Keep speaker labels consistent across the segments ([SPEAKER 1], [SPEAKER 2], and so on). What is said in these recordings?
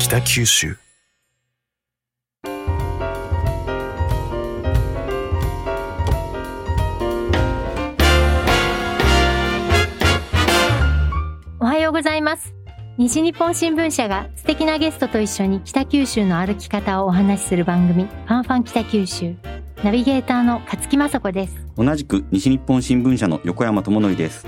[SPEAKER 1] 北九州。
[SPEAKER 2] おはようございます。西日本新聞社が素敵なゲストと一緒に北九州の歩き方をお話しする番組ファンファン北九州。ナビゲーターの勝木雅子です。
[SPEAKER 3] 同じく西日本新聞社の横山智則です。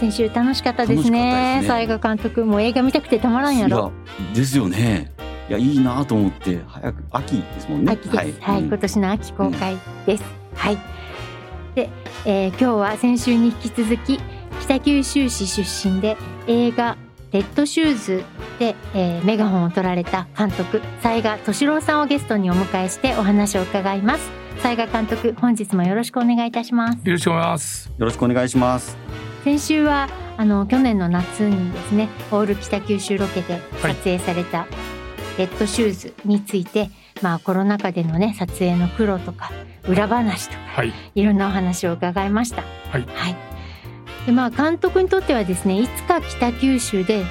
[SPEAKER 2] 先週楽しかったですね。
[SPEAKER 3] ですね。
[SPEAKER 2] 監督もう映画見たくてたまらんやろ。
[SPEAKER 3] いやですよね。いやいいなと思って早く秋ですもんね。
[SPEAKER 2] 秋です。はい、
[SPEAKER 3] うん。
[SPEAKER 2] 今年の秋公開です、はい。で、えー今日は先週に引き続き北九州市出身で映画レッドシューズで、えーメガホンを取られた監督雑賀敏郎さんをゲストにお迎えしてお話を伺います。雑賀監督本日もよろしくお願いいたします。
[SPEAKER 4] よろしくお願いします。
[SPEAKER 3] よろしくお願いします。
[SPEAKER 2] 先週はあの去年の夏にですねオール北九州ロケで撮影されたレッドシューズについて、まあコロナ禍でのね撮影の苦労とか裏話とか
[SPEAKER 4] はい。
[SPEAKER 2] いろんなお話を伺いました。
[SPEAKER 4] はい
[SPEAKER 2] でまあ監督にとってはですねいつか北九州で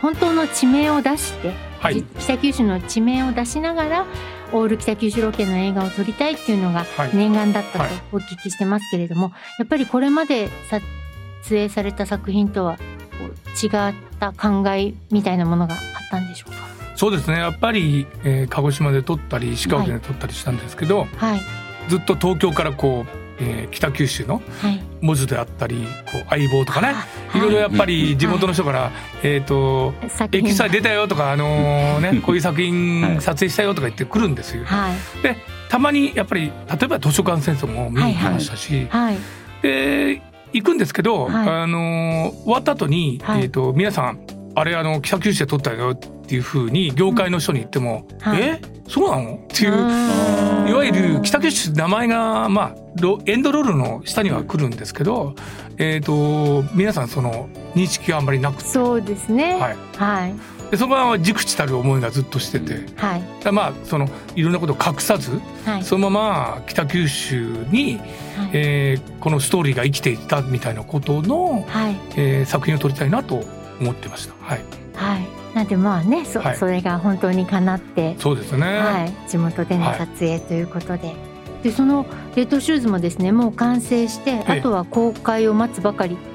[SPEAKER 2] 本当の地名を出して、
[SPEAKER 4] はい
[SPEAKER 2] じ北九州の地名を出しながらオール北九州ロケの映画を撮りたいっていうのが
[SPEAKER 4] はい。
[SPEAKER 2] 念願だったと
[SPEAKER 4] はい
[SPEAKER 2] お聞きしてますけれども、やっぱりこれまで撮影された作品とは違った考えみたいなものがあったんでしょうか？
[SPEAKER 4] そうですね。やっぱり、えー鹿児島で撮ったり石川県で撮ったりしたんですけど、
[SPEAKER 2] はい。
[SPEAKER 4] ずっと東京からこう、えー北九州の
[SPEAKER 2] はい。
[SPEAKER 4] 文字であったり、こう相棒とかね、
[SPEAKER 2] あ
[SPEAKER 4] い。ろいろやっぱ
[SPEAKER 3] う
[SPEAKER 4] り地元の人から、えっ、と。
[SPEAKER 2] 作品
[SPEAKER 4] エキストラ出たよとか、あのーね、こういう作
[SPEAKER 3] は
[SPEAKER 4] 品
[SPEAKER 3] い。
[SPEAKER 4] 撮影したよとか言ってくるんですよ。
[SPEAKER 2] はい。
[SPEAKER 4] たまにやっぱり、例えば図書館戦争も見に行きましたし、
[SPEAKER 2] はい。
[SPEAKER 4] で行くんですけど、
[SPEAKER 2] はい。
[SPEAKER 4] あのー終わった後に、
[SPEAKER 2] はい。
[SPEAKER 4] えっ、と皆さんあれあの北九州で撮ったよっていうふうに業界の人に言っても、
[SPEAKER 2] はい。
[SPEAKER 4] え？そうなの？っていう、
[SPEAKER 2] ーん。
[SPEAKER 4] いわゆる北九州名前がまあロエンドロールの下には来るんですけど、えっ、と皆さんその認識があんまりなくて、
[SPEAKER 2] そうですね。
[SPEAKER 4] はい、
[SPEAKER 2] はい
[SPEAKER 4] でそこは忸怩たる思いがずっとしてて。
[SPEAKER 2] はい。
[SPEAKER 4] まあそのいろんなことを隠さず
[SPEAKER 2] はい。
[SPEAKER 4] そのまま北九州に、
[SPEAKER 2] はい。
[SPEAKER 4] えーこのストーリーが生きていたみたいなことの、
[SPEAKER 2] はい。
[SPEAKER 4] えー作品を撮りたいなと思ってました。はい、
[SPEAKER 2] はい。なんでまあねそ,、
[SPEAKER 4] はい。
[SPEAKER 2] それが本当にかなって、
[SPEAKER 4] そうですね。
[SPEAKER 2] はい、地元での
[SPEAKER 4] はい。
[SPEAKER 2] 撮影ということで、でそのレッドシューズもですねもう完成してあとは公開を待つばかり。
[SPEAKER 4] はい。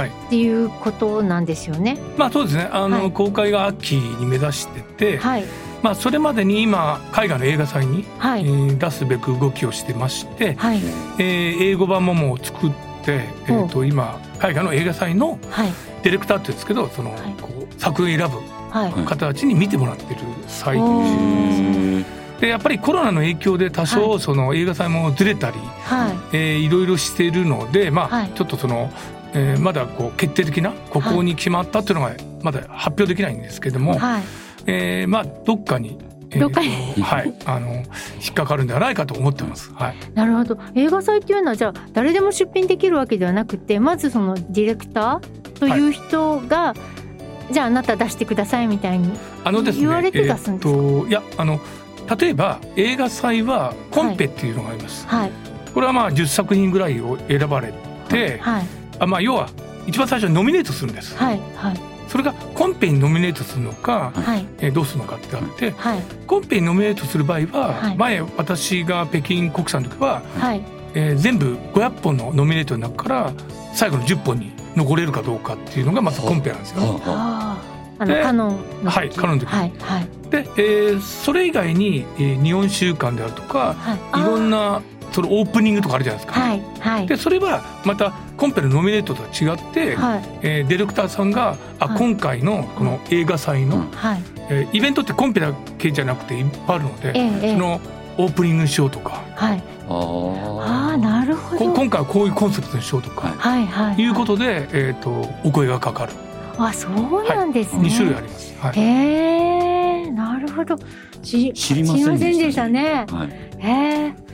[SPEAKER 2] っていうことなんですよね。
[SPEAKER 4] まあそうですね。あの、
[SPEAKER 2] はい。
[SPEAKER 4] 公開が秋に目指してて、
[SPEAKER 2] はい。
[SPEAKER 4] まあそれまでに今海外の映画祭に、
[SPEAKER 2] はい。
[SPEAKER 4] えー出すべく動きをしてまして、
[SPEAKER 2] はい。
[SPEAKER 4] えー英語版ももう作って、え
[SPEAKER 2] ほう
[SPEAKER 4] っ、と今海外の映画祭の
[SPEAKER 2] はい。
[SPEAKER 4] ディレクターって言うんですけど、その、
[SPEAKER 2] はい。
[SPEAKER 4] こう作品を選ぶ
[SPEAKER 2] はい。
[SPEAKER 3] はい
[SPEAKER 4] 方たちに見てもらってる最
[SPEAKER 2] お
[SPEAKER 4] 中
[SPEAKER 2] ー。
[SPEAKER 4] です。でやっぱりコロナの影響で多
[SPEAKER 2] は
[SPEAKER 4] 少その映画祭もずれたり、
[SPEAKER 2] はい。
[SPEAKER 4] えーいろいろしてるので、まあ
[SPEAKER 2] はい。
[SPEAKER 4] ちょっとその、えーまだこう決定的なここに決まったっていうのがまだ発表できないんですけども、
[SPEAKER 2] はい。
[SPEAKER 4] えーまあどっかに、えー
[SPEAKER 2] どっかに。
[SPEAKER 4] はいあの引っかかるんではないかと思ってます。はい。
[SPEAKER 2] なるほど。映画祭っていうのはじゃあ誰でも出品できるわけではなくてまずそのディレクターという人が、じゃああなた出してくださいみたいに
[SPEAKER 4] あのですね、
[SPEAKER 2] 言われて出すんですか？
[SPEAKER 4] えーっといやあの例えば映画祭はコンペっていうのがあります。
[SPEAKER 2] はい。
[SPEAKER 4] これはまあ10作品ぐらいを選ばれて、
[SPEAKER 2] はい
[SPEAKER 4] あまあ要は一番最初にノミネートするんです。
[SPEAKER 2] はいはい。
[SPEAKER 4] それがコンペにノミネートするのか、
[SPEAKER 2] はい。
[SPEAKER 4] えーどうするのかってあって、
[SPEAKER 2] はい。
[SPEAKER 4] コンペにノミネートする場合は、
[SPEAKER 2] はい。
[SPEAKER 4] 前私が北京国際の時は、
[SPEAKER 2] はい。
[SPEAKER 4] えー全部500本のノミネートの中から最後の10本に残れるかどうかっていうのがまずコンペなんですよ。
[SPEAKER 2] ああ。あの
[SPEAKER 4] で
[SPEAKER 2] カノン
[SPEAKER 4] はいカノンの時。
[SPEAKER 2] はいはい。
[SPEAKER 4] で、えーそれ以外に、えー日本週間であるとか
[SPEAKER 2] はい。
[SPEAKER 4] いろん
[SPEAKER 2] な
[SPEAKER 4] なそのオープニングとかあるじゃないですか。
[SPEAKER 2] はいはい。
[SPEAKER 4] でそれはまたコンペのノミネートとは違って、
[SPEAKER 2] はい。
[SPEAKER 4] えーディレクターさんがあ、
[SPEAKER 2] はい。
[SPEAKER 4] 今回のこの映画祭の、
[SPEAKER 3] うん。
[SPEAKER 2] はい。
[SPEAKER 4] えーイベントってコンペだけじゃなくていっぱいあるので、
[SPEAKER 2] ええええ。
[SPEAKER 4] そのオープニングにしようとか。
[SPEAKER 2] はい。ああ
[SPEAKER 3] あ
[SPEAKER 2] なるほ
[SPEAKER 4] こ
[SPEAKER 2] ど
[SPEAKER 4] 今回はこういうコンセプトにしようとか、
[SPEAKER 2] はいはい
[SPEAKER 4] い、うことで、えー、とお声がかかる。
[SPEAKER 2] あそうなんですね、
[SPEAKER 4] 2種類あります。はい。
[SPEAKER 2] へえなるほど。し
[SPEAKER 3] 知りませんでした
[SPEAKER 2] 知りませんでしたね。
[SPEAKER 3] はい。
[SPEAKER 2] へえなるほど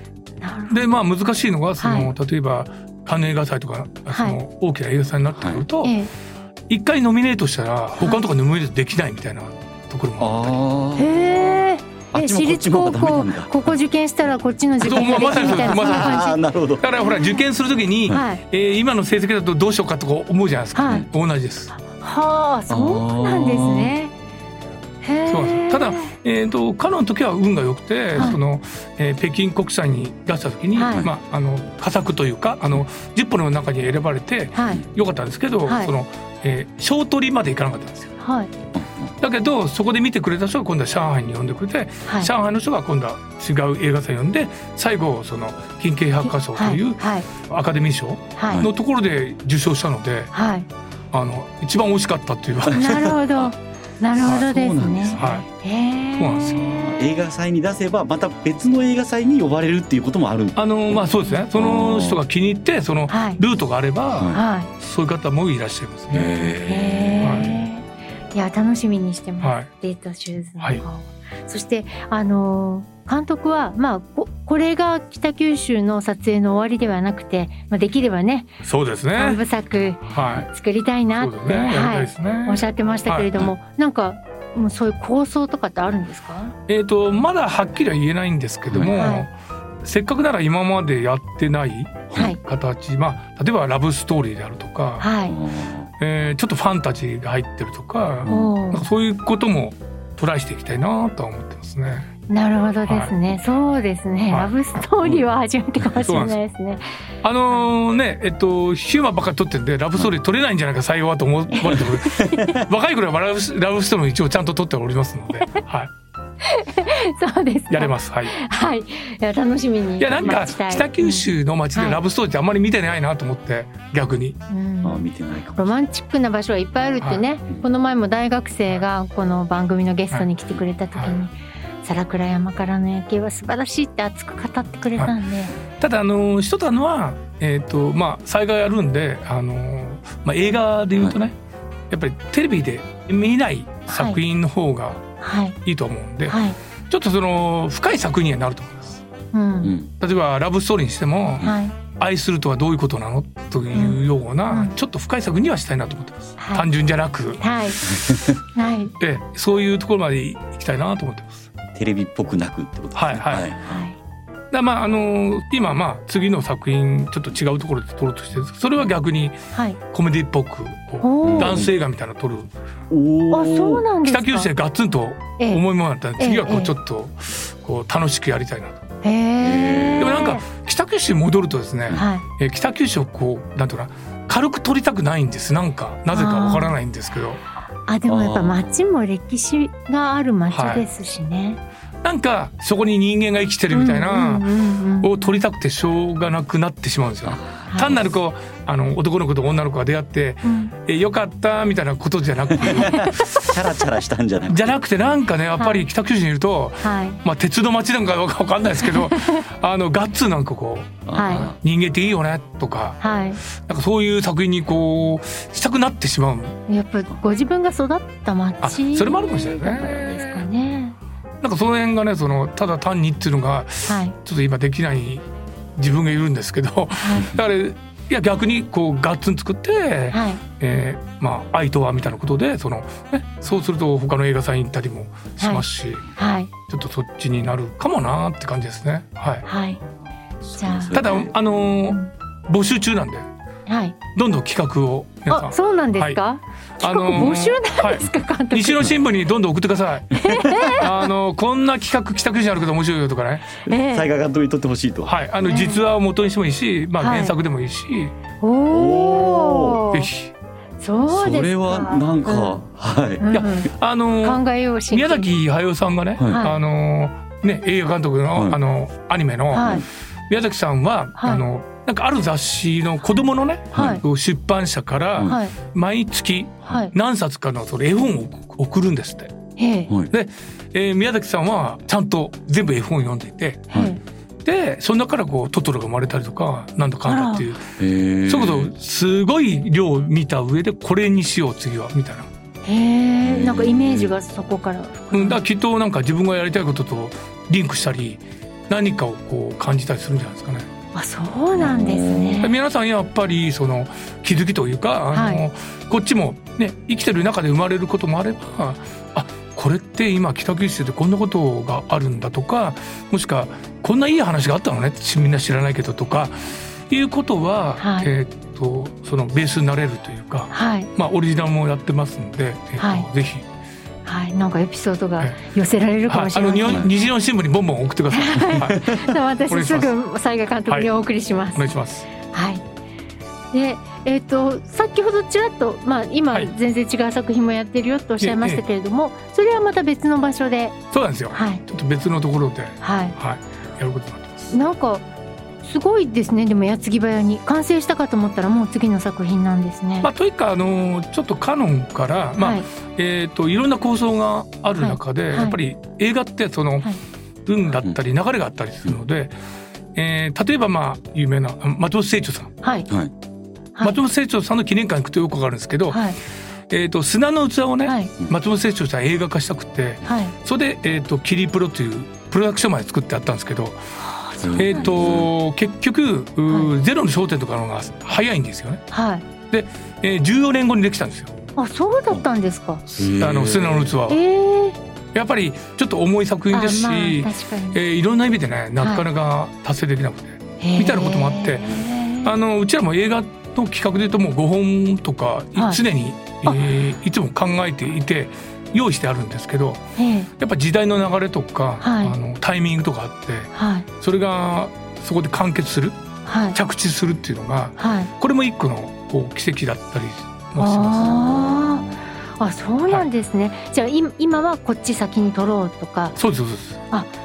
[SPEAKER 4] でまあ難しいのがその、
[SPEAKER 2] は
[SPEAKER 4] 例えばカンヌ映画祭とかそ
[SPEAKER 2] はい。
[SPEAKER 4] の大きな映画祭になってくると
[SPEAKER 2] え
[SPEAKER 4] 一、回ノミネートしたら他のところノミネートできないみたいなところもあったり。
[SPEAKER 3] あ
[SPEAKER 2] え私立高校ここ受験したらこっちの受験ができるみたいなそんな
[SPEAKER 3] るほど。
[SPEAKER 4] だからほら受験するときに、
[SPEAKER 2] じはい。
[SPEAKER 4] えー今の成績だとどうしようかとか思うじゃないですか、
[SPEAKER 2] はい。
[SPEAKER 4] 同じです。
[SPEAKER 2] はあそうなんですね
[SPEAKER 4] そうなんです。ただえー、と彼の時は運が良くて、
[SPEAKER 2] はい。
[SPEAKER 4] そのえー北京国際に出した時に、
[SPEAKER 2] はい。
[SPEAKER 4] まあ、あの佳作というかあの10本の中に選ばれて
[SPEAKER 2] はい。
[SPEAKER 4] 良かったんですけど、
[SPEAKER 2] はい。
[SPEAKER 4] そのえー、小取りまでいかなかったんですよ。
[SPEAKER 2] はい。
[SPEAKER 4] だけどそこで見てくれた人が今度は上海に呼んでくれて、
[SPEAKER 2] はい。
[SPEAKER 4] 上海の人が今度は違う映画祭呼んで最後その金慶百科賞という
[SPEAKER 2] はい。
[SPEAKER 4] アカデミー賞
[SPEAKER 2] はい。
[SPEAKER 4] のところで受賞したので、
[SPEAKER 2] はい。
[SPEAKER 4] あの一番美味しかったっていう話。
[SPEAKER 2] なるほどなるほどですね。
[SPEAKER 3] そうなんです。
[SPEAKER 4] は
[SPEAKER 2] へえ
[SPEAKER 4] そうなんですよ。
[SPEAKER 3] 映画祭に出せばまた別の映画祭に呼ばれるっていうこともあるん
[SPEAKER 4] あのまあそうですね。その人が気に入ってその
[SPEAKER 2] はい。
[SPEAKER 4] ルートがあれば、
[SPEAKER 3] は
[SPEAKER 2] はい。
[SPEAKER 4] そういう方もいらっしゃいますね。
[SPEAKER 2] へえい。や楽しみにしてます、
[SPEAKER 4] はい。
[SPEAKER 2] デートシューズの方、
[SPEAKER 4] はい。
[SPEAKER 2] そしてあのー監督はまあここれが北九州の撮影の終わりではなくて、まあ、できればね
[SPEAKER 4] そうですね。
[SPEAKER 2] 三部作
[SPEAKER 4] はい。
[SPEAKER 2] 作りたいなって。おっしゃってましたけれども、なんかもうそういう構想とかってあるんですか？
[SPEAKER 4] えっ、とまだはっきりは言えないんですけども、
[SPEAKER 2] はい
[SPEAKER 4] せっかくなら今までやってない
[SPEAKER 2] はい
[SPEAKER 4] 形、まあ例えばラブストーリーであるとか、
[SPEAKER 2] はい
[SPEAKER 4] えーちょっとファンタジーが入ってるとかそういうこともトライしていきたいなとは思ってますね。
[SPEAKER 2] なるほどですね、そうですね、
[SPEAKER 4] はい。
[SPEAKER 2] ラブストーリーは初めてかもしれないですね。
[SPEAKER 4] あのねえっとヒューマンばっかり撮ってんでラブストーリー撮れないんじゃないか採用はと思われてる 若い頃はラブスラブストーリーも一応ちゃんと撮っておりますので、はい、
[SPEAKER 2] そうですか。
[SPEAKER 4] やれます。はい。
[SPEAKER 2] はい。いや楽しみに
[SPEAKER 4] い。やなんか北九州の街でラブストーリーってあんまり見てないなと思って逆に。
[SPEAKER 2] うん。
[SPEAKER 3] あ見てないかも
[SPEAKER 2] ロマンチックな場所はいっぱいあるってね、この前も大学生がこの番組のゲストに来てくれた時に、
[SPEAKER 4] は
[SPEAKER 2] 皿倉山からの夜景は素晴らしいって熱く語ってくれたんで、
[SPEAKER 4] ただあの一つあるのはえっ、とまあ災害あるんであのまあ映画で言うとね、やっぱりテレビで見ない作品の方が
[SPEAKER 2] はい。
[SPEAKER 4] いいと思うんで、
[SPEAKER 2] はい、
[SPEAKER 4] ちょっとその深い作品にはなると思います。
[SPEAKER 2] うん。
[SPEAKER 3] うん。
[SPEAKER 4] 例えばラブストーリーにしても
[SPEAKER 2] はい。
[SPEAKER 4] 愛するとはどういうことなの？というような、
[SPEAKER 2] うん。
[SPEAKER 4] ちょっと深い作品にはしたいなと思ってます。
[SPEAKER 2] はい。
[SPEAKER 4] 単純じゃなく、
[SPEAKER 2] はい。はい。
[SPEAKER 4] ええそういうところまで行きたいなと思ってます。
[SPEAKER 3] テレビっぽくなくってことですね。
[SPEAKER 4] はいはい。
[SPEAKER 2] はい。
[SPEAKER 4] だまああの今まあ次の作品ちょっと違うところで撮ろうとしてるんですけどそれは逆に
[SPEAKER 2] はい。
[SPEAKER 4] コメディっぽくこ
[SPEAKER 2] おー。
[SPEAKER 4] うダンス映画みたいなの撮る。
[SPEAKER 3] お
[SPEAKER 2] あそうなんですか。
[SPEAKER 4] 北九州でガッツンと
[SPEAKER 2] ええ
[SPEAKER 4] 重いものだったら次はこ
[SPEAKER 2] ええ
[SPEAKER 4] うちょっとこう楽しくやりたいなと。でもなんか北九州に戻るとですね、
[SPEAKER 2] はい。
[SPEAKER 4] えー北九州をこうなんていうかな軽く撮りたくないんです。なんかなぜかわからないんですけど。
[SPEAKER 2] あでもやっぱ街も歴史がある街ですしね、
[SPEAKER 4] なんかそこに人間が生きてるみたいな、を撮りたくてしょうがなくなってしまうんですよ。単なるこうあの男の子と女の子が出会って
[SPEAKER 2] うん「
[SPEAKER 4] えよかった」みたいなことじゃなくて
[SPEAKER 3] チャラチャラしたんじゃなくて。
[SPEAKER 4] じゃなくてなんかねやっぱり北九州にいると、
[SPEAKER 2] はい。
[SPEAKER 4] まあ、鉄の街なんかわかんないですけどあのガッツなんかこう
[SPEAKER 2] は
[SPEAKER 4] 人間っていいよねとか
[SPEAKER 2] はい。
[SPEAKER 4] なんかそういう作品にこうしたくなってしまう。
[SPEAKER 2] やっぱご自分が育った街
[SPEAKER 4] あそれもあるかもしれないねなんかその辺がねそのただ単にっていうのが
[SPEAKER 2] はい。
[SPEAKER 4] ちょっと今できない自分がいるんですけど
[SPEAKER 2] はい。
[SPEAKER 4] だからいや逆にこうガッツン作って、
[SPEAKER 2] はい。
[SPEAKER 4] えーまあ愛とはみたいなことでその、ね、そうすると他の映画祭に行ったりもしますし、
[SPEAKER 2] はい。
[SPEAKER 4] ちょっとそっちになるかもなって感じですね。はい。
[SPEAKER 2] はい。じゃあ。
[SPEAKER 4] ただあのー
[SPEAKER 2] うん。
[SPEAKER 4] 募集中なんで
[SPEAKER 2] はい。
[SPEAKER 4] どんどん企画を皆さん。
[SPEAKER 2] あそうなんですか、企画募集なんですか、監督。
[SPEAKER 4] 西の新聞にどんどん送ってください。あのこんな企画企画じゃあるけど面白いよとかね。
[SPEAKER 2] ええ。
[SPEAKER 3] 災害がどうに撮ってほしいと。
[SPEAKER 4] はい。あの
[SPEAKER 2] ね
[SPEAKER 4] 実話を元にしてもいいし、まあ
[SPEAKER 2] はい。
[SPEAKER 4] 原作でもいいし、
[SPEAKER 2] おお
[SPEAKER 4] ぜひ。
[SPEAKER 2] そうですか。
[SPEAKER 3] それはなんか、はい、
[SPEAKER 2] うん
[SPEAKER 4] いやあのー
[SPEAKER 2] 考えようし
[SPEAKER 4] 宮崎駿さんがね、
[SPEAKER 3] はい。
[SPEAKER 4] あのね映画監督の、
[SPEAKER 3] はい。
[SPEAKER 4] あのアニメの、
[SPEAKER 2] はい。
[SPEAKER 4] 宮崎さんは、
[SPEAKER 2] はい。
[SPEAKER 4] あのなんかある雑誌の子供のね、
[SPEAKER 2] はい。
[SPEAKER 4] 出版社から毎月
[SPEAKER 2] はい。
[SPEAKER 4] 何冊かのその絵本を送るんですって。
[SPEAKER 2] へえ。
[SPEAKER 3] はい。
[SPEAKER 4] えー宮崎さんはちゃんと全部絵本を読んでいて。
[SPEAKER 2] へえ
[SPEAKER 4] でその中からこうトトロが生まれたりとかなんだかんだっていう。
[SPEAKER 3] え。ー
[SPEAKER 4] そういうことをすごい量を見た上でこれにしよう次はみたいな。
[SPEAKER 2] へえ。なんかイメージがそこから。
[SPEAKER 4] うん、だからきっとなんか自分がやりたいこととリンクしたり何かをこう感じたりするんじゃないですかね。
[SPEAKER 2] あそうなんですね。
[SPEAKER 4] 皆さんやっぱりその気づきというかあの、
[SPEAKER 2] は
[SPEAKER 4] こっちもね生きてる中で生まれることもあればあこれって今北九州でこんなことがあるんだとかもしくはこんないい話があったのねみんな知らないけどとかいうことは、
[SPEAKER 2] はい。
[SPEAKER 4] えーっとそのベースになれるというか、
[SPEAKER 2] はい。
[SPEAKER 4] まあ、オリジナルもやってますんで、えーっと
[SPEAKER 2] はい。
[SPEAKER 4] ぜひ
[SPEAKER 2] ははい、なんかエピソードが
[SPEAKER 4] え
[SPEAKER 2] 寄せられるか
[SPEAKER 4] はい、
[SPEAKER 2] もしれません。
[SPEAKER 4] あの日本西日本新聞にボンボン送ってください。はい、
[SPEAKER 2] 私すぐ災害監督にお送りします。
[SPEAKER 4] お願いします。
[SPEAKER 2] はい。で、えっ、と先ほどちらっとまあ今
[SPEAKER 4] はい
[SPEAKER 2] 全然違う作品もやってるよとおっしゃいましたけれども、それはまた別の場所で、
[SPEAKER 4] そうなんですよ。
[SPEAKER 2] はい
[SPEAKER 4] ちょっと別のところで、
[SPEAKER 2] は
[SPEAKER 4] はい、やることになってます。
[SPEAKER 2] い。なんかすごいですね。でも矢継ぎ早に。完成したかと思ったらもう次の作品なんですね。
[SPEAKER 4] まあ、というか、あのちょっとカノンから、まあ
[SPEAKER 2] はい。
[SPEAKER 4] えー、といろんな構想がある中で、
[SPEAKER 2] はい。
[SPEAKER 4] やっぱり映画ってその、
[SPEAKER 2] はい。
[SPEAKER 4] 運だったり流れがあったりするので、えー例えばまあ有名なあ松本清張さん、
[SPEAKER 2] はい。
[SPEAKER 3] はい。
[SPEAKER 2] はい。
[SPEAKER 4] 松本清張さんの記念館に行くとよくわかるんですけど、
[SPEAKER 2] はい。
[SPEAKER 4] えー、と砂の器をね、
[SPEAKER 2] はい。
[SPEAKER 4] 松本清張さん映画化したくて
[SPEAKER 2] はい。
[SPEAKER 4] それで、えー、とキリプロというプロダクションまで作ってあったんですけど、えー、と結局、うーゼロの焦点とかの方が早いんですよね。
[SPEAKER 2] はい。
[SPEAKER 4] えー、14年後にできたんですよ。
[SPEAKER 2] あそうだったんですか。
[SPEAKER 4] あの砂の器は。
[SPEAKER 2] ええ
[SPEAKER 4] やっぱりちょっと重い作品ですし、
[SPEAKER 2] あまあ。
[SPEAKER 4] えーいろんな意味でねなかなか達成できなくて、みたいなこともあって。あのうちらも映画の企画でいうともう5本とか
[SPEAKER 2] はい。
[SPEAKER 4] 常に、
[SPEAKER 2] あ
[SPEAKER 4] えーいつも考えていて用意してあるんですけど
[SPEAKER 2] ええ。
[SPEAKER 4] やっぱ時代の流れとか、
[SPEAKER 2] はい。
[SPEAKER 4] あのタイミングとかあって
[SPEAKER 2] はい。
[SPEAKER 4] それがそこで完結する
[SPEAKER 2] はい。
[SPEAKER 4] 着地するっていうのが
[SPEAKER 2] はい。
[SPEAKER 4] これも一個のこう奇跡だったりもします。
[SPEAKER 2] あそうなんですね、じゃあ今今はこっち先に取ろうとか。
[SPEAKER 4] そうですそうです。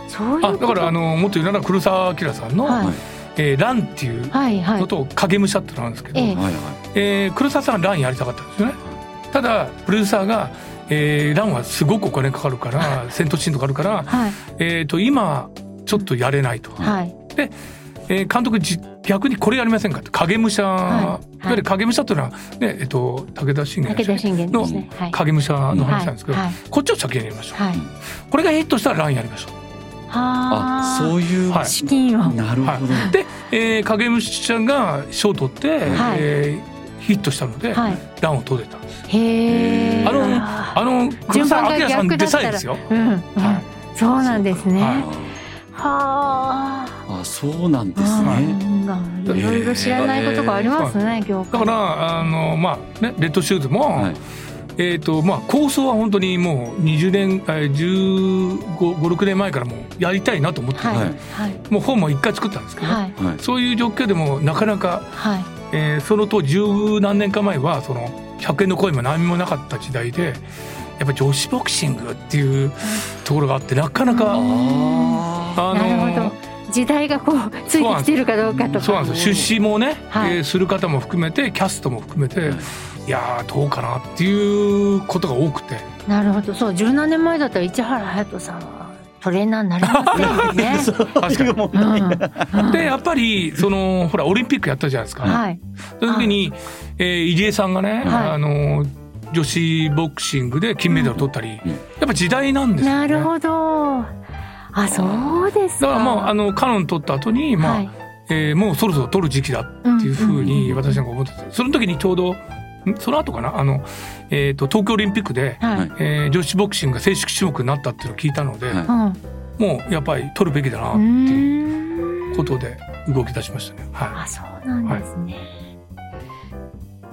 [SPEAKER 2] そういうこと。
[SPEAKER 4] あだからあのもっと言うなら黒澤明さんの
[SPEAKER 2] はい「
[SPEAKER 4] えーラン」っていうのと「影武者」ってのなんですけど、
[SPEAKER 2] ええ。
[SPEAKER 3] はいはい。
[SPEAKER 4] えー黒沢さんはランやりたかったんですよね。ただプロデューサーが、えーランはすごくお金かかるから戦闘シーンとかあるから、
[SPEAKER 2] はい。
[SPEAKER 4] えー、と今ちょっとやれないと、
[SPEAKER 2] はい。
[SPEAKER 4] えー監督じ逆にこれやりませんかって影武者、
[SPEAKER 2] はい。
[SPEAKER 4] い、わゆる影武者っていうのは、ねえー、と武田信玄
[SPEAKER 2] 武田信玄ですね。はい。
[SPEAKER 4] 影武者の話なんですけど、
[SPEAKER 2] はい。
[SPEAKER 4] こっちを先にやりましょう、
[SPEAKER 2] はい。
[SPEAKER 4] これがヒットしたらランやりましょう。
[SPEAKER 3] あ、そういう。
[SPEAKER 4] はい。
[SPEAKER 2] 資金を。
[SPEAKER 3] なるほど。
[SPEAKER 4] で、えー、影武者が賞を取って、
[SPEAKER 2] はい。
[SPEAKER 4] えーヒットしたので、
[SPEAKER 2] はい。
[SPEAKER 4] ランを取れたんです
[SPEAKER 3] あ
[SPEAKER 4] の
[SPEAKER 2] あ
[SPEAKER 4] あの黒澤明さんでさえですよ。
[SPEAKER 2] うん、うん。
[SPEAKER 4] は
[SPEAKER 2] そうなんですね。
[SPEAKER 4] は
[SPEAKER 2] はあ
[SPEAKER 3] あ、そうなんですね。
[SPEAKER 2] うん。いろいろ知らないことがありますね、業界。
[SPEAKER 4] だからあのまあねレッドシューズも、
[SPEAKER 3] はい。
[SPEAKER 4] えっ、とまあ構想は本当にもう20年えー15 16年前からもうやりたいなと思ってて、
[SPEAKER 2] はい。
[SPEAKER 4] もう本も一回作ったんですけど、
[SPEAKER 2] はい。
[SPEAKER 3] はい。
[SPEAKER 4] そういう状況でもなかなか、
[SPEAKER 2] はい
[SPEAKER 4] えーその当時十何年か前はその100円の声も何もなかった時代でやっぱり女子ボクシングっていうところがあってなかなか、
[SPEAKER 3] あ
[SPEAKER 4] あ
[SPEAKER 2] なるほど。時代がこうついてきてるかどうかとか。
[SPEAKER 4] そうなんです。よ出資もね、
[SPEAKER 2] はい。
[SPEAKER 4] えーする方も含めてキャストも含めて、
[SPEAKER 3] はい。
[SPEAKER 4] い、やーどうかなっていうことが多くて。
[SPEAKER 2] なるほど。そう十何年前だったら市原隼人さんはトレーナーになれませんよね
[SPEAKER 3] あ。そういう問題が。
[SPEAKER 2] うん。
[SPEAKER 4] でやっぱりそのほらオリンピックやったじゃないですか、
[SPEAKER 2] はい。
[SPEAKER 4] その時に、えー入江さんがね、
[SPEAKER 2] はい。
[SPEAKER 4] あの女子ボクシングで金メダル取ったり、
[SPEAKER 3] うん。
[SPEAKER 4] やっぱ時代なんですよね。
[SPEAKER 2] なるほど。あそうですか。
[SPEAKER 4] だからまああのカノン取った後にまあ、
[SPEAKER 2] はい。
[SPEAKER 4] えーもうそろそろ取る時期だっていうふう
[SPEAKER 2] うん
[SPEAKER 4] に
[SPEAKER 2] うん
[SPEAKER 4] 私なんか思っててその時にちょうどんその後かな？あの、えー、と東京オリンピックで、
[SPEAKER 2] はい、
[SPEAKER 3] はい
[SPEAKER 4] えー女子ボクシングが正式種目になったっていうのを聞いたので、
[SPEAKER 3] はい。
[SPEAKER 2] うん。
[SPEAKER 4] もうやっぱり取るべきだな
[SPEAKER 2] う
[SPEAKER 4] っていうことで動き出しましたね。は
[SPEAKER 2] あそうなんですね、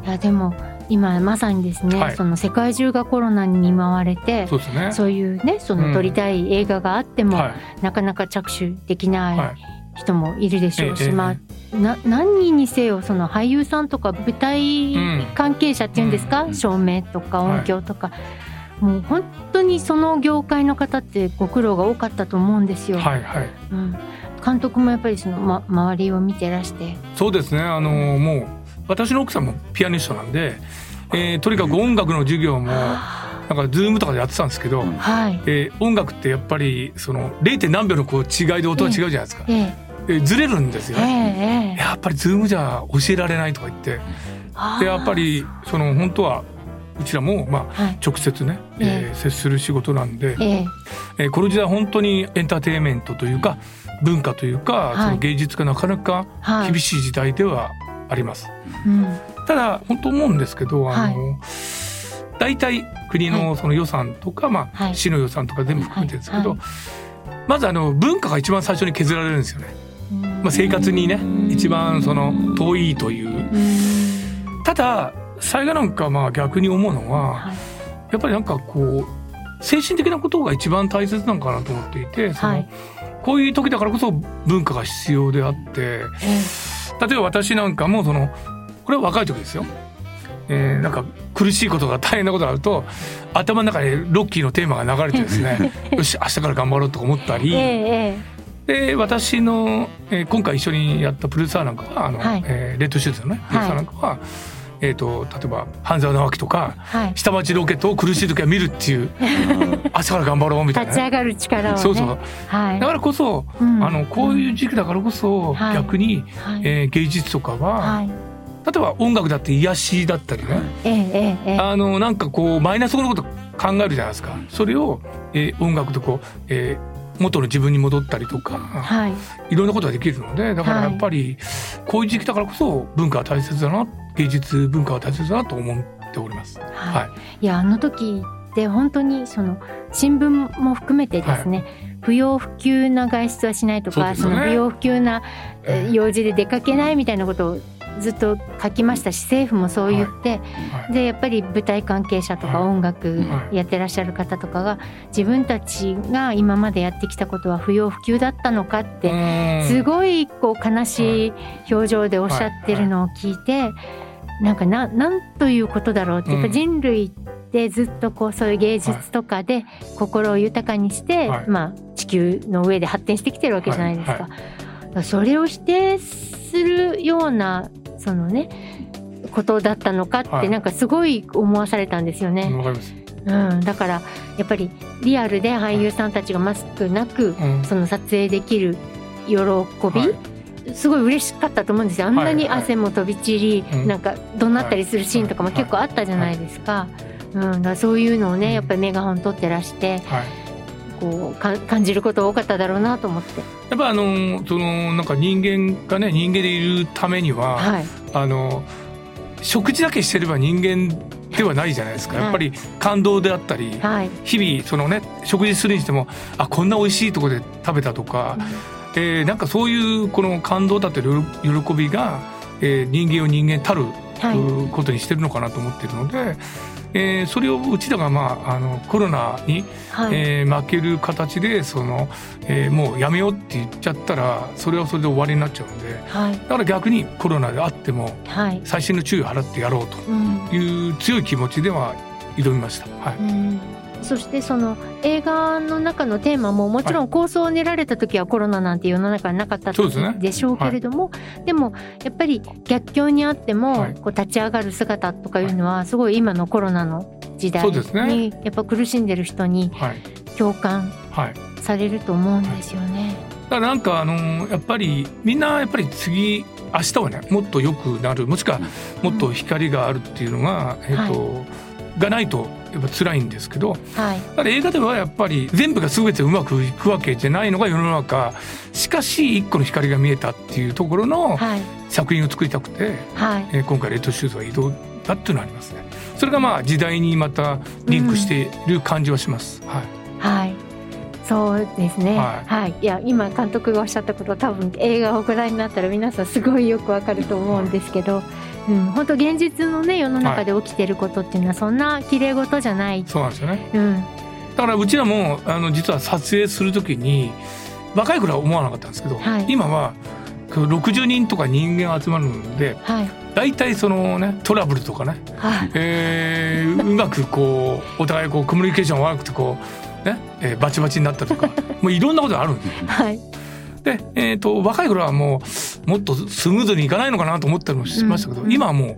[SPEAKER 2] い、やでも今まさにですね、
[SPEAKER 4] はい。
[SPEAKER 2] その世界中がコロナに見舞われて
[SPEAKER 4] い、そうですね。
[SPEAKER 2] そういうねその撮りたい映画があっても、
[SPEAKER 4] はい。
[SPEAKER 2] なかなか着手でき
[SPEAKER 4] は
[SPEAKER 2] ない人もいるでしょうし、
[SPEAKER 4] ええ
[SPEAKER 2] まあな何人にせよその俳優さんとか舞台
[SPEAKER 4] うん
[SPEAKER 2] 関係者っていうんですか、
[SPEAKER 3] うん。
[SPEAKER 2] 照明とか音響とか、もう本当にその業界の方ってご苦労が多かったと思うんですよ。
[SPEAKER 4] はいはい。
[SPEAKER 2] うん、監督もやっぱりその、ま、周りを見てらして、
[SPEAKER 4] そうですね。あのもう私の奥さんもピアニストなんで、えーとにかく音楽の授業もなんかズームとかでやってたんですけど、
[SPEAKER 3] うん。
[SPEAKER 2] はい、
[SPEAKER 4] えー音楽ってやっぱりその 0. 何秒のこう違いで音が違うじゃないですか。
[SPEAKER 2] ええ。
[SPEAKER 4] えーずれるんですよ。
[SPEAKER 2] ええ
[SPEAKER 4] ね。
[SPEAKER 2] ええ。
[SPEAKER 4] やっぱりズームじゃ教えられないとか言って、でやっぱりその本当はうちらもまあ
[SPEAKER 2] はい。
[SPEAKER 4] 直接ね、えー接する仕事なんで、
[SPEAKER 2] ええ。
[SPEAKER 4] えーこの時代本当にエンターテインメントというか文化というか、
[SPEAKER 2] はい。
[SPEAKER 4] その芸術がなかなか
[SPEAKER 2] はい。
[SPEAKER 4] 厳しい時代ではあります。
[SPEAKER 2] うん。
[SPEAKER 4] ただ本当思うんですけどあの、大体国のその予算とか、まあ
[SPEAKER 2] はい。
[SPEAKER 4] 市の予算とか全部含めてですけど、
[SPEAKER 2] はい。
[SPEAKER 4] まずあの文化が一番最初に削られるんですよね。まあ、生活にね一番その遠いという。
[SPEAKER 2] うん。
[SPEAKER 4] ただ災害なんかまあ逆に思うのは
[SPEAKER 2] はい。
[SPEAKER 4] やっぱりなんかこう精神的なことが一番大切なのかなと思っていてその、
[SPEAKER 2] はい。
[SPEAKER 4] こういう時だからこそ文化が必要であって例えば私なんかもそのこれは若い時ですよ。えーなんか苦しいことが大変なことがあると頭の中でロッキーのテーマが流れてですね よし明日から頑張ろうとか思ったり、
[SPEAKER 2] えええ
[SPEAKER 4] で私の、えー今回一緒にやったプロデューサーなんかはあの、
[SPEAKER 2] はい。
[SPEAKER 4] えーレッドシューズのねプロデューサーなんかは、えー、と例えば半沢直樹とか
[SPEAKER 2] えはい。
[SPEAKER 4] 下町ロケットを苦しい時は見るっていう 明日から頑張ろうみたいな。ね、
[SPEAKER 2] 立ち上がる力をね。
[SPEAKER 4] そうそう。
[SPEAKER 2] はい。
[SPEAKER 4] だからこそ、
[SPEAKER 2] うん。
[SPEAKER 4] あのこういう時期だからこそ、
[SPEAKER 2] はい。
[SPEAKER 4] 逆に、
[SPEAKER 2] はい。
[SPEAKER 4] えー芸術とかは、
[SPEAKER 2] はい
[SPEAKER 4] 例えば音楽だって癒しだったりね、
[SPEAKER 2] えええ
[SPEAKER 4] あのなんかこうマイナスのこと考えるじゃないですか。それを、えー音楽でこう、えー元の自分に戻ったりとか、
[SPEAKER 2] はい。
[SPEAKER 4] いろんなことができるのでだからやっぱりこういう時期だからこそ文化は大切だな芸術文化は大切だなと思っております。
[SPEAKER 2] はい。
[SPEAKER 4] はい。
[SPEAKER 2] いやあの時って本当にその新聞も含めてですね、不要不急な外出はしないとかそ,、
[SPEAKER 4] ね。
[SPEAKER 2] の不要不急な用事で出かけないみたいなことをずっと書きましたし政府もそう言って、
[SPEAKER 4] はい。
[SPEAKER 2] でやっぱり舞台関係者とか
[SPEAKER 4] はい。
[SPEAKER 2] 音楽
[SPEAKER 4] はい。
[SPEAKER 2] やってらっしゃる方とかが自分たちが今までやってきたことは不要不急だったのかって
[SPEAKER 4] うん。
[SPEAKER 2] すごいこう悲しい表情でおっしゃってるのを聞いて、なんかななんということだろうって、やっぱ人類ってずっとこうそういう芸術とかで心を豊かにして、
[SPEAKER 4] はい。
[SPEAKER 2] まあ、地球の上で発展してきてるわけじゃないですか。それを否定するようなそのねことだったのかって
[SPEAKER 4] はい。
[SPEAKER 2] なんかすごい思わされたんですよね。
[SPEAKER 4] わかります。
[SPEAKER 2] うん、だからやっぱりリアルで俳優さんたちがマスクなく
[SPEAKER 4] うん。
[SPEAKER 2] その撮影できる喜び、
[SPEAKER 4] はい。
[SPEAKER 2] すごい嬉しかったと思うんですよ。あんなに
[SPEAKER 4] はい。はい
[SPEAKER 2] 汗も飛び散り、
[SPEAKER 4] うん。
[SPEAKER 2] なんか怒鳴ったりするシーンとかも
[SPEAKER 4] はい
[SPEAKER 2] 結構あったじゃないですか。うん、だからそういうのをねやっぱりメガホン取ってらして
[SPEAKER 4] はい。
[SPEAKER 2] こうか感じること多かっただろうなと思って、
[SPEAKER 4] やっぱあのそのなんか人間がね人間でいるためには、
[SPEAKER 2] はい、
[SPEAKER 4] あの食事だけしてれば人間ではないじゃないですか。
[SPEAKER 2] はい。
[SPEAKER 4] やっぱり感動であったり、
[SPEAKER 2] はい、
[SPEAKER 4] 日々そのね食事するにしてもあこんな美味しいところで食べたとか、えーなんかそういうこの感動だったり喜喜びが、えー人間を人間たることにしてるのかなと思ってるので、えーそれをうちらが、まあ、あのコロナに、
[SPEAKER 2] はい、
[SPEAKER 4] えー負ける形でその、えーもうやめようって言っちゃったらそれはそれで終わりになっちゃうんで
[SPEAKER 2] はい、
[SPEAKER 4] だから逆にコロナであっても
[SPEAKER 2] はい、
[SPEAKER 4] 細心の注意を払ってやろうと
[SPEAKER 2] うん。
[SPEAKER 4] いう強い気持ちでは挑みました。はい。
[SPEAKER 2] うんそしてその映画の中のテーマももちろん構想を練られた時はコロナなんて世の中になかった
[SPEAKER 4] で
[SPEAKER 2] しょうけれどもでもやっぱり逆境にあっても
[SPEAKER 4] はい。
[SPEAKER 2] こう立ち上がる姿とかいうのはすごい今のコロナの時代
[SPEAKER 4] そうですね。
[SPEAKER 2] にやっぱ苦しんでる人に
[SPEAKER 4] はい。
[SPEAKER 2] 共感
[SPEAKER 4] はい。
[SPEAKER 2] されると思うんですよね。
[SPEAKER 4] だからなんかあのーやっぱりみんなやっぱり次明日はねもっと良くなるもしくはもっと光があるっていうのが、えっ、と、がないとやっぱ辛いんですけど
[SPEAKER 2] はい、
[SPEAKER 4] だから映画ではやっぱり全部が全てうまくいくわけじゃないのが世の中しかし一個の光が見えたっていうところの
[SPEAKER 2] はい、
[SPEAKER 4] 作品を作りたくて、
[SPEAKER 2] はい、
[SPEAKER 4] えー今回レッドシューズは移動だっていうのがありますね。それがまあ時代にまたリンクしている感じはします。はい
[SPEAKER 2] はい。そうですね。
[SPEAKER 4] は
[SPEAKER 2] はいい。いや、今監督がおっしゃったこと、多分映画をご覧になったら、皆さんすごいよくわかると思うんですけど。うん、本当現実のね、世の中で起きてることっていうのは、そんな綺麗事じゃない。
[SPEAKER 4] そうなんですよね。
[SPEAKER 2] うん、
[SPEAKER 4] だからうちらもあの実は撮影するときに若い頃は思わなかったんですけど、
[SPEAKER 2] はい
[SPEAKER 4] 今はこう60人とか人間集まるので
[SPEAKER 2] はい、
[SPEAKER 4] 大体そのねトラブルとかね、
[SPEAKER 2] はい、
[SPEAKER 4] えーうまくこうお互いこうコミュニケーション悪くてこうね、えーバチバチになったりとか もういろんなことがあるんですよ。
[SPEAKER 2] はい、
[SPEAKER 4] で、えー、と若い頃はもうもっとスムーズにいかないのかなと思ったりもしましたけど、
[SPEAKER 2] うん
[SPEAKER 4] 今はもう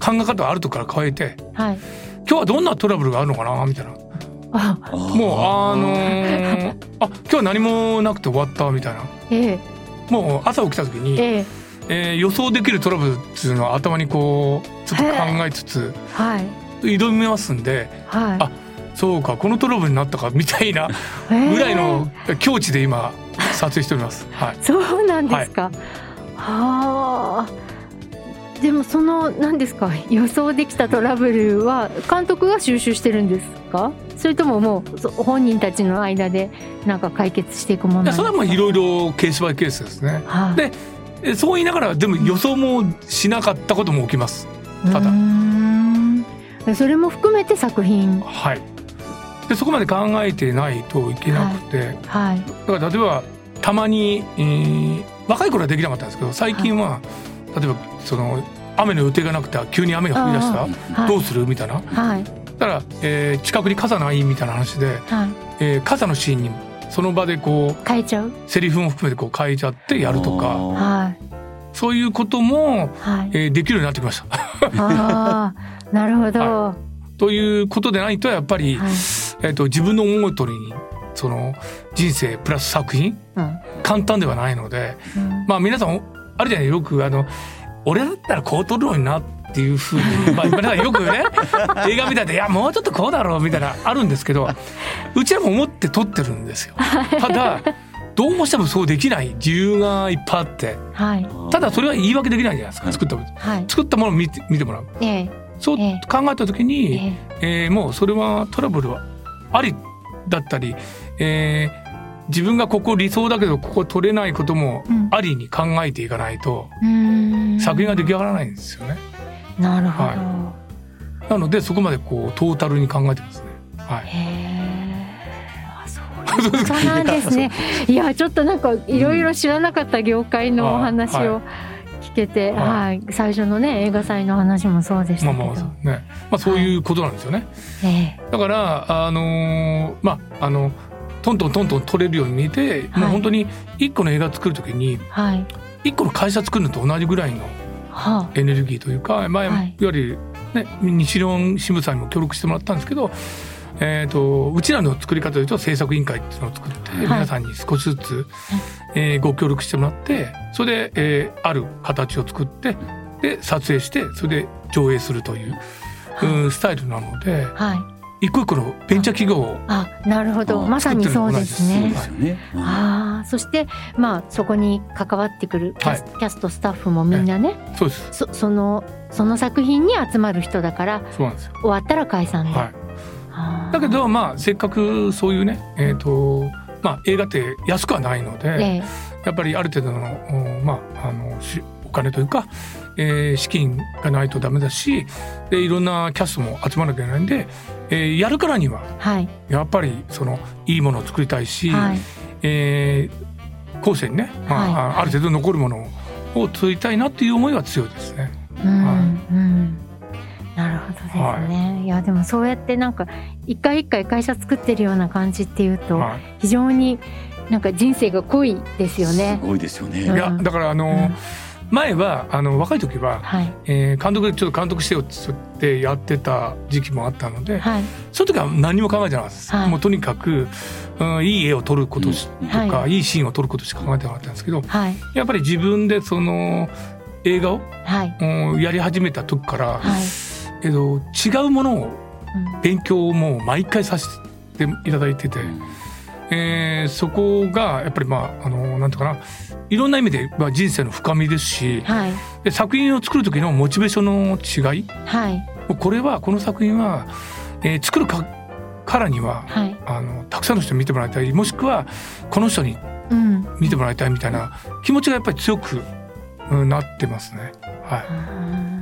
[SPEAKER 4] 考え方あるとこから変えて
[SPEAKER 2] はい。
[SPEAKER 4] 今日はどんなトラブルがあるのかなみたいな。
[SPEAKER 2] あ、
[SPEAKER 4] もうあのーあ今日は何もなくて終わったみたいな。
[SPEAKER 2] ええ、
[SPEAKER 4] もう朝起きた時に、
[SPEAKER 2] ええ、
[SPEAKER 4] えー予想できるトラブルっていうのを頭にこうちょっと考えつつ
[SPEAKER 2] はい、
[SPEAKER 4] 挑みますんで
[SPEAKER 2] はい。
[SPEAKER 4] あそうかこのトラブルになったかみたいなぐらいの境地で今撮影しております。はい、
[SPEAKER 2] そうなんですか。はあ。でもその何ですか？予想できたトラブルは監督が収集してるんですか？それとももうそ本人たちの間でなんか解決していくものですか？
[SPEAKER 4] いやそれはまあいろいろケースバイケースですね。
[SPEAKER 2] はい
[SPEAKER 4] でえそう言いながらでも予想もしなかったことも起きます。ただ
[SPEAKER 2] それも含めて作品
[SPEAKER 4] はい。ででそこまで考えてないといけなくて、
[SPEAKER 2] はい
[SPEAKER 4] だから例えばたまに、えー若い頃はできなかったんですけど最近は、例えばその雨の予定がなくて急に雨が降り出した
[SPEAKER 2] はい。
[SPEAKER 4] どうするみたいな。
[SPEAKER 2] はい。
[SPEAKER 4] だから、えー近くに傘ないみたいな話で、
[SPEAKER 2] はい。
[SPEAKER 4] えー傘のシーンにその場でこう
[SPEAKER 2] 変えちゃう？
[SPEAKER 4] セリフも含めてこう変えちゃってやるとか。
[SPEAKER 2] はい。
[SPEAKER 4] そういうことも、
[SPEAKER 2] はい。
[SPEAKER 4] えーできるようになってきました。
[SPEAKER 2] なるほど。は
[SPEAKER 4] ということでないとやっぱり、
[SPEAKER 2] い。
[SPEAKER 4] えー、と自分の思う通りにその人生プラス作品？
[SPEAKER 2] うん。
[SPEAKER 4] 簡単ではないので
[SPEAKER 2] うん。
[SPEAKER 4] まあ皆さんあるじゃない？よくあの俺だったらこう撮るのになっていうふうに、まあ、皆さんよくね 映画見たらいやもうちょっとこうだろうみたいなあるんですけどうちらも思って撮ってるんですよ。ただどうしてもそうできない理由がいっぱいあって
[SPEAKER 2] はい。
[SPEAKER 4] ただそれは言い訳できないじゃないですか
[SPEAKER 3] はい。
[SPEAKER 4] 作ったもの
[SPEAKER 2] はい。
[SPEAKER 4] 作ったものを見て見てもらう。
[SPEAKER 2] ええ。
[SPEAKER 4] そう
[SPEAKER 2] ええ。
[SPEAKER 4] 考えた時に、
[SPEAKER 2] え。
[SPEAKER 4] えーもうそれはトラブルはありだったり、えー自分がここ理想だけどここ取れないことも
[SPEAKER 2] うん。
[SPEAKER 4] ありに考えていかないと
[SPEAKER 2] えうーん。
[SPEAKER 4] 作品が出来上がらないんですよね。
[SPEAKER 2] なるほど、
[SPEAKER 4] はなのでそこまでこうトータルに考えてますね。はい。
[SPEAKER 2] へえあそう。いうなんですね。いやちょっとなんかいろいろ知らなかった業界のお話
[SPEAKER 4] はい。
[SPEAKER 2] を聞けて、
[SPEAKER 4] は
[SPEAKER 2] はい。最初のね映画祭の話もそうでした
[SPEAKER 4] まあまあね。まあそういうことなんですよね。
[SPEAKER 2] ええ。
[SPEAKER 4] だからあのーまああのトントントントン取れるように見えて、もう本当に一個の映画作るときに
[SPEAKER 2] はい。
[SPEAKER 4] 一個の会社作るのと同じぐらいの
[SPEAKER 2] は
[SPEAKER 4] エネルギーというか、まあ、
[SPEAKER 2] はい。
[SPEAKER 4] いわゆる、ね、日論新聞さんにも協力してもらったんですけど、えー、とうちらの作り方というと制作委員会っていうのを作って、
[SPEAKER 2] い。
[SPEAKER 4] 皆さんに少しずつ、えーご協力してもらってそれで、えーある形を作ってで撮影してそれで上映するという、うんスタイルなので
[SPEAKER 2] あはい
[SPEAKER 4] 一個一個のベンチャー企業を
[SPEAKER 2] あなるほど。
[SPEAKER 3] あ
[SPEAKER 2] まさにそうですね。
[SPEAKER 3] ですよね。うん
[SPEAKER 2] ああそしてまあそこに関わってくるキャス,、キャストスタッフもみんなね
[SPEAKER 4] そうです。
[SPEAKER 2] そそのその作品に集まる人だから
[SPEAKER 4] そうなんですよ。
[SPEAKER 2] 終わったら解散で、
[SPEAKER 4] はい。だけどまあせっかくそういうね、えーとまあ、映画って安くはないので、
[SPEAKER 2] ええ。
[SPEAKER 4] やっぱりある程度の、おまあ、あのしお金というか、えー資金がないとダメだしでいろんなキャストも集まらなきゃいけないんで、えーやるからには
[SPEAKER 2] はい。
[SPEAKER 4] やっぱりそのいいものを作りたいし、
[SPEAKER 2] はい。
[SPEAKER 4] えー後世にね、まあ
[SPEAKER 2] はい。
[SPEAKER 4] あある程度残るものを作りたいなっていう思いは強いですね。
[SPEAKER 2] うん、
[SPEAKER 4] はい
[SPEAKER 2] うん。なるほどですね、い、やでもそうやってなんか一回一回会社作ってるような感じっていうと
[SPEAKER 4] はい。
[SPEAKER 2] 非常になんか人生が濃いですよね。
[SPEAKER 3] すごいですよね。
[SPEAKER 2] うん
[SPEAKER 4] いやだからあの、
[SPEAKER 2] うん
[SPEAKER 4] 前はあの若い時は、
[SPEAKER 2] はい。
[SPEAKER 4] えー監督でちょっと監督してよってやってた時期もあったので、
[SPEAKER 2] はい。
[SPEAKER 4] その時は何も考えてなかったです、
[SPEAKER 2] はい。
[SPEAKER 4] もうとにかく、うん、いい絵を撮ることとか、、
[SPEAKER 2] はい
[SPEAKER 4] いシーンを撮ることしか考えてなかったんですけど
[SPEAKER 2] はい。
[SPEAKER 4] やっぱり自分でその映画を、
[SPEAKER 2] はい。
[SPEAKER 4] うんやり始めた時から、
[SPEAKER 2] はい、
[SPEAKER 4] えっと、違うものを
[SPEAKER 2] うん。
[SPEAKER 4] 勉強をもう毎回させていただいてて、
[SPEAKER 3] うん
[SPEAKER 4] えーそこがやっぱりまああのなんていうかな。いろんな意味で、まあ、人生の深みですし
[SPEAKER 2] はい。
[SPEAKER 4] で作品を作る時のモチベーションの違い。
[SPEAKER 2] はい。
[SPEAKER 4] これはこの作品は、えー作るかからには
[SPEAKER 2] はい。
[SPEAKER 4] あのたくさんの人に見てもらいたい。もしくはこの人に
[SPEAKER 2] うん。
[SPEAKER 4] 見てもらいたいみたいな気持ちがやっぱり強く、うんなってますね。はい。
[SPEAKER 2] うん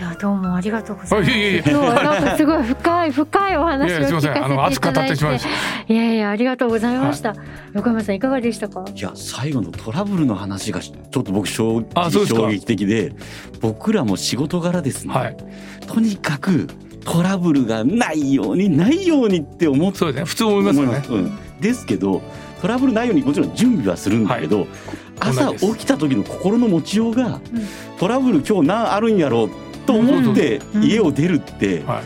[SPEAKER 2] いやどうもありがとうございます。
[SPEAKER 4] あいえいえいえ。
[SPEAKER 2] 今日はなんかすごい深い深いお話を
[SPEAKER 4] いやいやすいません。あの
[SPEAKER 2] 聞
[SPEAKER 4] 熱く語
[SPEAKER 2] かせていただいて
[SPEAKER 4] ってしまいまし
[SPEAKER 2] いやいやありがとうございました。横山さんいかがでしたか？
[SPEAKER 3] いや最後のトラブルの話がちょっと僕衝撃的で僕らも仕事柄ですね、
[SPEAKER 4] はい。
[SPEAKER 3] とにかくトラブルがないようにないようにって思って
[SPEAKER 4] そうですね。普通思いますよね。
[SPEAKER 3] うん、ですけどトラブルないようにもちろん準備はするんだけど、朝
[SPEAKER 4] 同じです。
[SPEAKER 3] 起きた時の心の持ちようが、
[SPEAKER 2] うん。
[SPEAKER 3] トラブル今日何あるんやろうと思って
[SPEAKER 2] うん。
[SPEAKER 3] 家を出るって、
[SPEAKER 4] はい。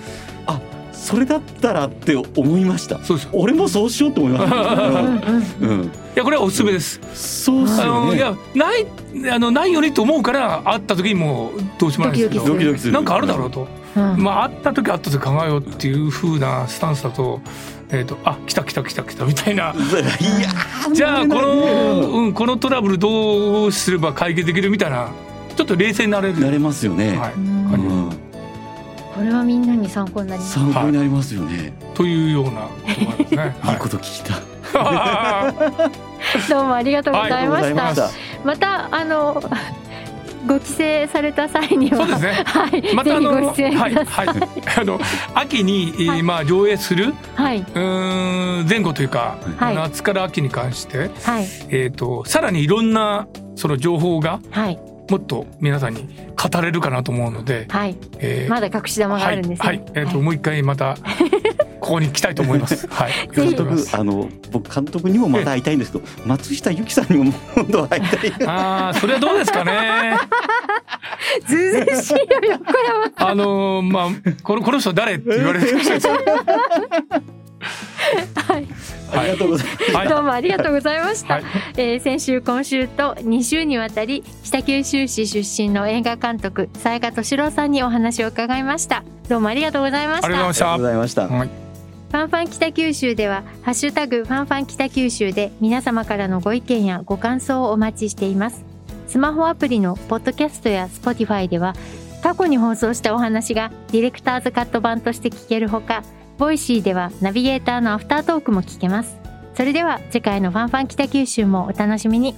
[SPEAKER 3] それだったらって思いました。
[SPEAKER 4] そうですよ。
[SPEAKER 3] 俺もそうしようと思いました、
[SPEAKER 2] うん。うん。
[SPEAKER 3] うんうん、
[SPEAKER 4] いやこれはおすすめです。
[SPEAKER 3] そうっす
[SPEAKER 4] あ
[SPEAKER 3] よね。
[SPEAKER 4] のいやないあのないよねと思うから会った時にもうどうしようもないですけど
[SPEAKER 2] ドキドキする。
[SPEAKER 3] ドキドキする。
[SPEAKER 4] なんかあるだろうと、
[SPEAKER 2] うん。
[SPEAKER 4] まあ会った時会った時考えようっていう風なスタンスだと,、えー、とあ来た来た来た来たみたいな。
[SPEAKER 3] いやー
[SPEAKER 4] じゃあこの、
[SPEAKER 3] う
[SPEAKER 4] うん、このトラブルどうすれば解決できるみたいなちょっと冷静になれる。
[SPEAKER 3] なれますよね、
[SPEAKER 4] はい。
[SPEAKER 2] うん。これはみんなに参考になります。
[SPEAKER 3] 参考になりますよね、
[SPEAKER 4] というようなことですね。
[SPEAKER 3] い、いこと聞いた、
[SPEAKER 4] は
[SPEAKER 2] どうもありがとうございました。
[SPEAKER 4] はいま
[SPEAKER 2] またあのご帰省された際には
[SPEAKER 4] そうですね。
[SPEAKER 2] はい、
[SPEAKER 4] またあの
[SPEAKER 2] ぜひご出演
[SPEAKER 4] はい
[SPEAKER 2] ください。
[SPEAKER 4] はいあの秋に、えー
[SPEAKER 2] はい
[SPEAKER 4] まあ上映する
[SPEAKER 2] はい、
[SPEAKER 4] うーん前後というか、
[SPEAKER 2] はい。
[SPEAKER 4] 夏から秋に関して
[SPEAKER 2] はい、
[SPEAKER 4] えっ、とさらにいろんなその情報が
[SPEAKER 2] はい、
[SPEAKER 4] もっと皆さんに語れるかなと思うので、
[SPEAKER 2] はい、
[SPEAKER 4] えー
[SPEAKER 2] まだ隠し玉があるんですね。
[SPEAKER 4] はい、はい、えっ、と、もう一回また ここに来たいと思います。はい、よろ
[SPEAKER 2] ぜひ
[SPEAKER 4] しくお願いします。
[SPEAKER 3] 監督あの僕監督にもまた会いたいんですけど松下由紀さんにも今度は会いたい
[SPEAKER 4] ああ、それはどうですかね。
[SPEAKER 2] ずうずうしいよ横山。
[SPEAKER 4] あのーまあ、この、この人誰って言われる。
[SPEAKER 2] はい、
[SPEAKER 3] ありがとうございます
[SPEAKER 4] はい
[SPEAKER 2] どうもありがとうございました。
[SPEAKER 4] はい
[SPEAKER 2] えー先週今週と2週にわたり北九州市出身の映画監督佐賀敏郎さんにお話を伺いました。どうもありがとうございました。
[SPEAKER 3] ありがとうございました
[SPEAKER 4] した。はい。
[SPEAKER 2] ファンファン北九州では、ハッシュタグファンファン北九州で皆様からのご意見やご感想をお待ちしています。スマホアプリのポッドキャストや Spotify では、過去に放送したお話がディレクターズカット版として聞けるほか、ボイシーではナビゲーターのアフタートークも聞けます。それでは次回のファンファン北九州もお楽しみに。